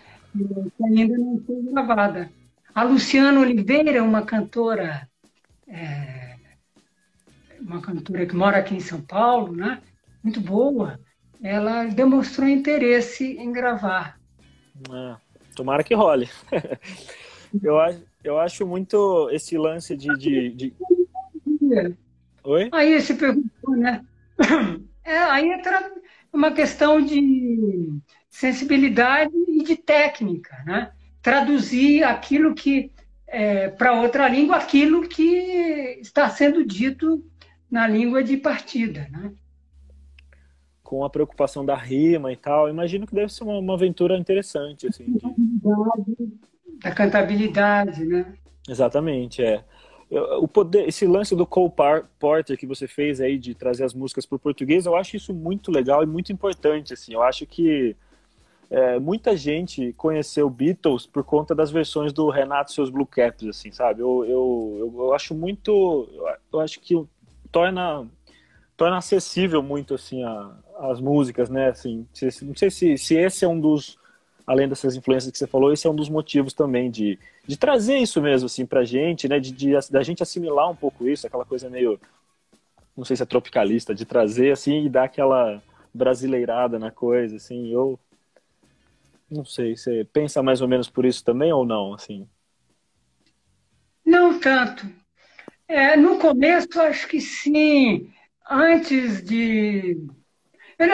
Que ainda não foi gravada. A Luciana Oliveira, uma cantora é, uma cantora que mora aqui em São Paulo, né? Muito boa. Ela demonstrou interesse em gravar. É, tomara que role. eu, acho, eu acho muito esse lance de, de, de... Oi? Aí você perguntou, né? É, aí entra uma questão de sensibilidade e de técnica, né? Traduzir aquilo que é, para outra língua, aquilo que está sendo dito na língua de partida, né? Com a preocupação da rima e tal, imagino que deve ser uma, uma aventura interessante, assim. De... Da cantabilidade, né? Exatamente, é o poder, esse lance do Cole Porter que você fez aí de trazer as músicas para o português, eu acho isso muito legal e muito importante. Assim, eu acho que é, muita gente conheceu Beatles por conta das versões do Renato seus Blue Caps, assim, sabe? Eu, eu, eu acho muito, eu acho que torna torna acessível muito assim a, as músicas, né? Assim, não sei se, se esse é um dos além dessas influências que você falou, esse é um dos motivos também de, de trazer isso mesmo, assim, pra gente, né, de, de, da gente assimilar um pouco isso, aquela coisa meio, não sei se é tropicalista, de trazer, assim, e dar aquela brasileirada na coisa, assim, eu não sei, você pensa mais ou menos por isso também ou não, assim? Não tanto. É, no começo, acho que sim. Antes de...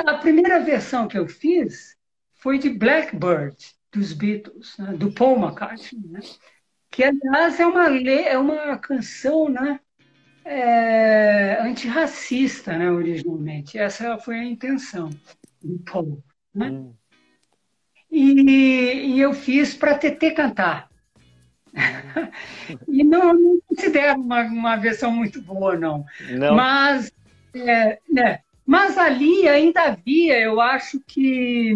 A primeira versão que eu fiz foi de Blackbird, dos Beatles, né? do Paul McCartney, né? que, aliás, é uma, é uma canção né? É, antirracista, né, originalmente. Essa foi a intenção do Paul. Né? Hum. E, e, eu fiz para TT cantar. e não, não considero uma, uma versão muito boa, não. não. Mas, é, né, mas ali ainda havia, eu acho que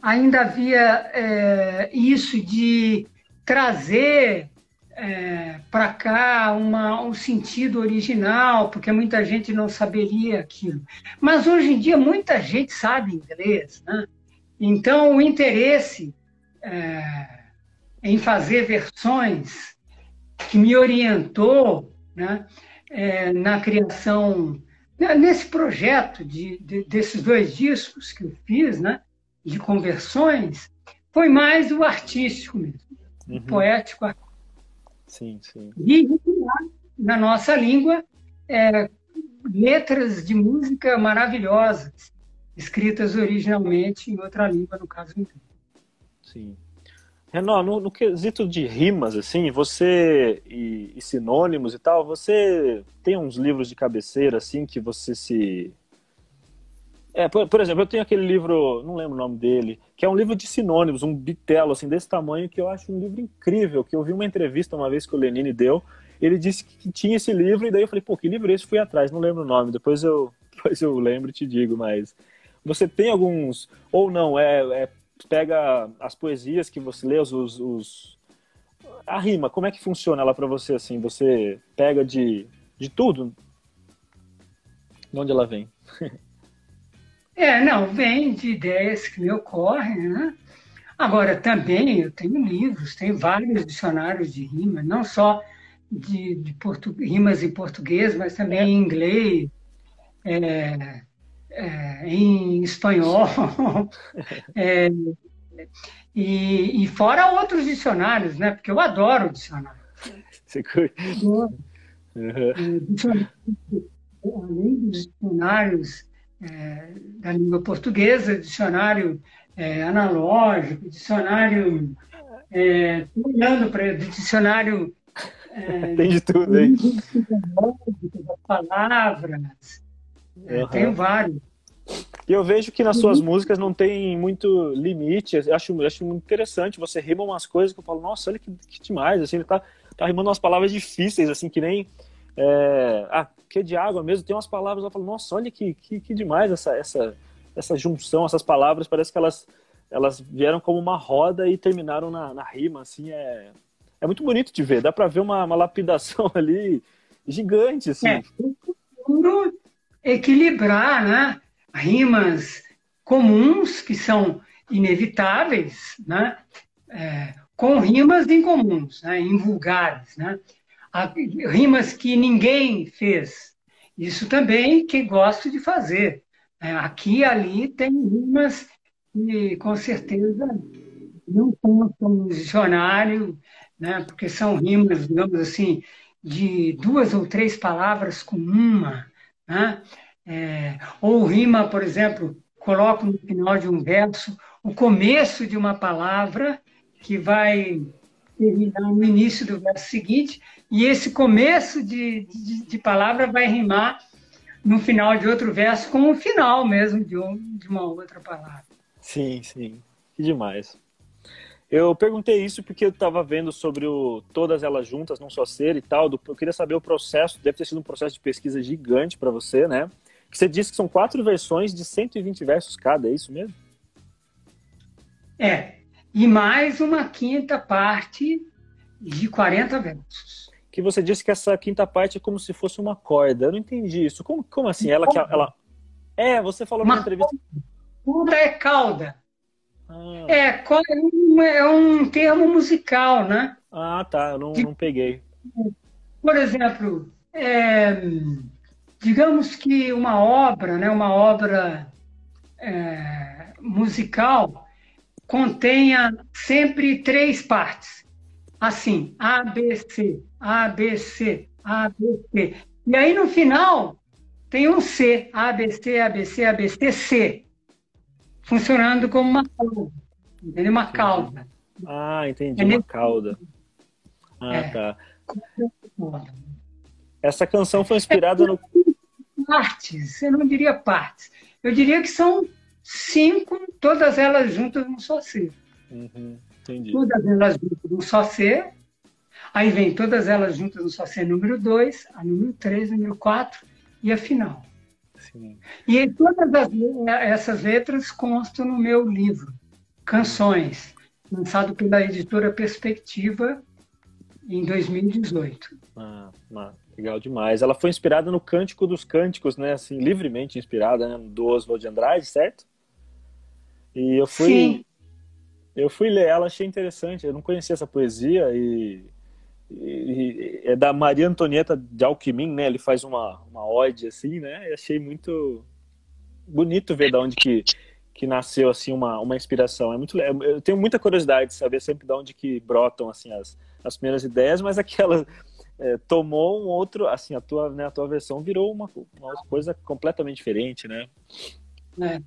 ainda havia é, isso de trazer é, para cá uma, um sentido original, porque muita gente não saberia aquilo. Mas hoje em dia muita gente sabe inglês, né? Então o interesse é, em fazer versões que me orientou né, é, na criação né, nesse projeto de, de, desses dois discos que eu fiz, né, de conversões, foi mais o artístico mesmo, uhum. o poético. Sim, sim. E na nossa língua é, letras de música maravilhosas, escritas originalmente em outra língua, no caso inglês. Sim. Renan, no, no, quesito de rimas, assim, você e, e, sinônimos e tal, você tem uns livros de cabeceira, assim, que você se... É, por, por, exemplo, eu tenho aquele livro, não lembro o nome dele, que é um livro de sinônimos, um bitelo, assim, desse tamanho, que eu acho um livro incrível, que eu vi uma entrevista uma vez que o Lenine deu, ele disse que tinha esse livro, e daí eu falei, pô, que livro é esse? Fui atrás, não lembro o nome, depois eu, depois eu lembro e te digo, mas... Você tem alguns, ou não, é, é pega as poesias que você lê, os, os a rima, como é que funciona ela para você assim? Você pega de, de tudo? De onde ela vem? é, não, vem de ideias que me ocorrem, né? Agora, também eu tenho livros, tenho vários dicionários de rima, não só de, de rimas em português, mas também em inglês, é, é, em espanhol, é, e, e, fora outros dicionários, né? Porque eu adoro dicionário. Você curte? Uhum. Além dos dicionários é, da língua portuguesa, dicionário é, analógico, dicionário. É, olhando para dicionário. É, Tem de tudo aí. Palavras, Uhum. Tenho vários. E eu vejo que nas suas músicas não tem muito limite. Eu acho, eu acho muito interessante. Você rima umas coisas que eu falo, nossa, olha que, que demais. Assim, ele tá, tá rimando umas palavras difíceis, assim, que nem. É, ah, que de água mesmo. Tem umas palavras, eu falo, nossa, olha que, que, que demais essa, essa, essa junção, essas palavras. Parece que elas, elas vieram como uma roda e terminaram na, na rima, assim. É, é muito bonito de ver. Dá pra ver uma, uma lapidação ali gigante, assim. É equilibrar né, rimas comuns, que são inevitáveis, né, é, com rimas incomuns, né, invulgares. Né? rimas que ninguém fez. Isso também que gosto de fazer. É, aqui e ali tem rimas que com certeza não constam no dicionário, né? porque são rimas, digamos assim, de duas ou três palavras com uma. Né? É, ou rima, por exemplo, coloco no final de um verso o começo de uma palavra que vai terminar no início do verso seguinte, e esse começo de, de, de palavra vai rimar no final de outro verso com o final mesmo de, um, de uma outra palavra. Sim, sim. Que demais. Eu perguntei isso porque eu estava vendo sobre o todas elas juntas, não só ser e tal. Do, eu queria saber o processo. Deve ter sido um processo de pesquisa gigante para você, né? Que você disse que são quatro versões de 120 versos cada, é isso mesmo? É. E mais uma quinta parte de 40 versos. Que você disse que essa quinta parte é como se fosse uma corda. Eu não entendi isso. Como, como assim? Ela, ela... É, você falou uma entrevista. Corda é cauda. Ah. É, é, é um termo musical, né? Ah, tá. Eu não, não peguei. Por exemplo, é, digamos que uma obra, né, uma obra é, musical contenha sempre três partes. Assim, A, B, C, A, B, C, A, B, C. E aí no final tem um C, A, B, C, A, B, C, A, B, C, C funcionando como uma cauda. Entendeu? Uma cauda. Ah, entendi, é uma cauda. Ah, é. tá. Essa canção foi inspirada é no. Partes, eu não diria partes. Eu diria que são cinco, todas elas juntas num só ser. Uhum, entendi. Todas elas juntas num só ser. Aí vem todas elas juntas no só ser número 2, a número 3, número 4 e a final. Sim. E todas as, essas letras constam no meu livro, Canções, lançado pela editora Perspectiva em 2018. Ah, legal demais. Ela foi inspirada no Cântico dos Cânticos, né? Assim, livremente inspirada, né? do Oswald de Andrade, certo? E eu fui, Sim. eu fui ler ela, achei interessante. Eu não conhecia essa poesia e é da Maria Antonieta de Alckmin, né? Ele faz uma, uma ode assim, né? E achei muito bonito ver da onde que, que nasceu assim uma, uma inspiração. É muito eu tenho muita curiosidade de saber sempre de onde que brotam assim as, as primeiras ideias, mas aquela é, tomou um outro, assim, a tua, né, a tua versão virou uma, uma coisa completamente diferente, né? É.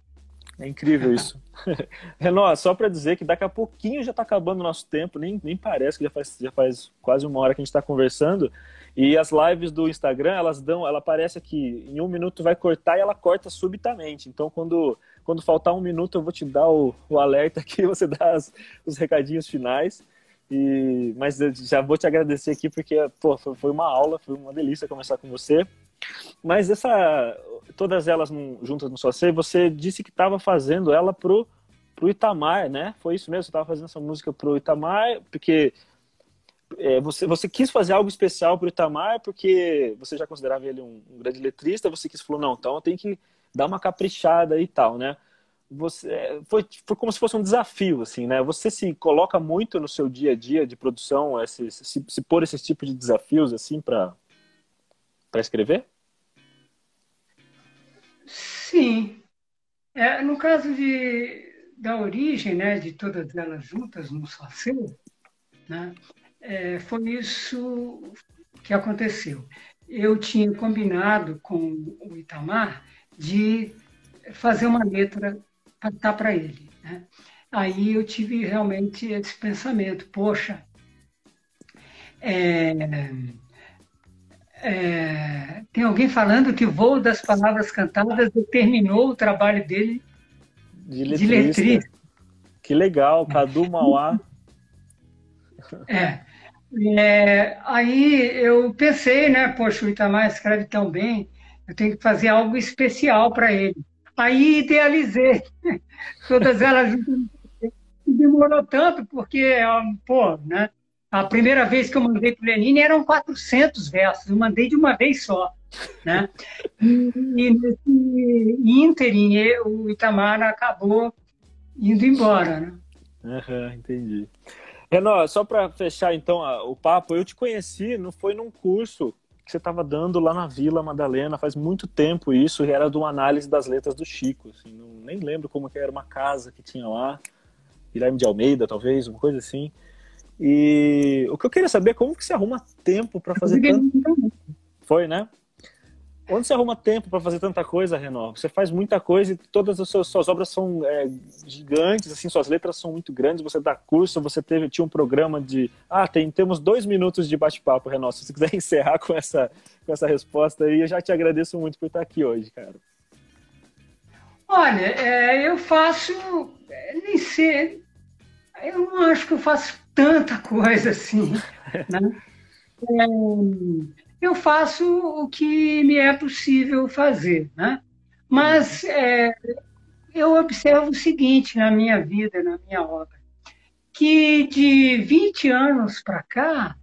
É incrível isso. Renan, só para dizer que daqui a pouquinho já está acabando o nosso tempo, nem, nem parece que já faz, já faz quase uma hora que a gente está conversando. E as lives do Instagram, elas dão, ela parece que em um minuto vai cortar e ela corta subitamente. Então, quando, quando faltar um minuto, eu vou te dar o, o alerta aqui, você dá as, os recadinhos finais. E, mas já vou te agradecer aqui porque pô, foi uma aula, foi uma delícia conversar com você. Mas essa, todas elas juntas no Só você disse que estava fazendo ela pro, pro Itamar, né? Foi isso mesmo? Você estava fazendo essa música pro Itamar, porque é, você, você quis fazer algo especial pro Itamar, porque você já considerava ele um, um grande letrista, você quis falou, não, então tenho que dar uma caprichada e tal, né? Você, é, foi, foi como se fosse um desafio, assim, né? Você se coloca muito no seu dia a dia de produção, esse, se, se pôr esse tipo de desafios, assim, para escrever? Sim. É, no caso de, da origem, né, de todas elas juntas no só ser, né, é, foi isso que aconteceu. Eu tinha combinado com o Itamar de fazer uma letra para dar para ele. Né? Aí eu tive realmente esse pensamento: poxa, é, é, tem alguém falando que o voo das palavras cantadas determinou o trabalho dele de letrista. De letrista. Que legal, Cadu Mauá. É, é, aí eu pensei, né, poxa, o Itamar escreve tão bem, eu tenho que fazer algo especial para ele. Aí idealizei todas elas demorou tanto porque, pô, né, a primeira vez que eu mandei para o Lenine eram 400 versos, eu mandei de uma vez só. Né? E, e nesse ínterim, o Itamar acabou indo embora. Né? Uhum, entendi. Renan, só para fechar então o papo, eu te conheci, não foi num curso que você estava dando lá na Vila Madalena, faz muito tempo isso, e era de uma análise das letras do Chico. Assim, não, nem lembro como que era uma casa que tinha lá, Guilherme de Almeida, talvez, uma coisa assim. E o que eu queria saber é como que você arruma tempo para fazer tanto. Foi, né? Onde você arruma tempo para fazer tanta coisa, Renó? Você faz muita coisa e todas as suas, suas obras são é, gigantes, assim, suas letras são muito grandes. Você dá curso, você teve tinha um programa de, ah, tem temos dois minutos de bate-papo, Renó. Se você quiser encerrar com essa com essa resposta aí, eu já te agradeço muito por estar aqui hoje, cara. Olha, é, eu faço, é, nem sei, eu não acho que eu faço tanta coisa assim, né? É, eu faço o que me é possível fazer, né? Mas é, eu observo o seguinte na minha vida, na minha obra, que de 20 anos para cá,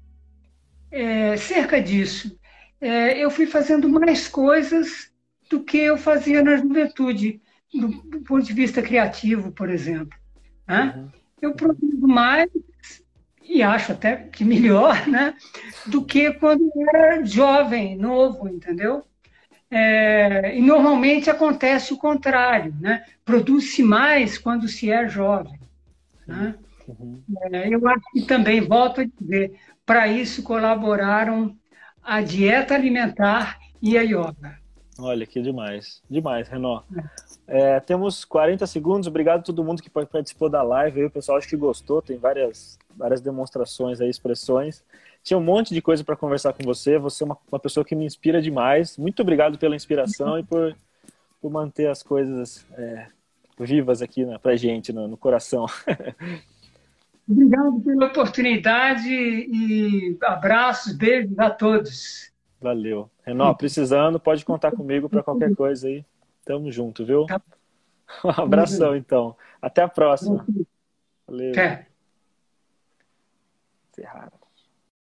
é, cerca disso, é, eu fui fazendo mais coisas do que eu fazia na juventude, do, do ponto de vista criativo, por exemplo. Né? Uhum. Eu produzo mais e acho até que melhor, né, do que quando era jovem, novo, entendeu? É, e normalmente acontece o contrário, né? Produz-se mais quando se é jovem. Né? Uhum. É, eu acho que também, volto a dizer, para isso colaboraram a dieta alimentar e a yoga. Olha, que demais. Demais, Renó. É, temos 40 segundos. Obrigado a todo mundo que participou da live. Aí, o pessoal acho que gostou. Tem várias, várias demonstrações aí, expressões. Tinha um monte de coisa para conversar com você. Você é uma, uma, pessoa que me inspira demais. Muito obrigado pela inspiração e por, por manter as coisas é, vivas aqui né, para gente, no, no coração. Obrigado pela oportunidade e abraços, beijos a todos. Valeu. Renó, precisando, pode contar comigo para qualquer coisa aí. Tamo junto, viu? Tá. Um abração, então. Até a próxima. Valeu. Até. Ferrara.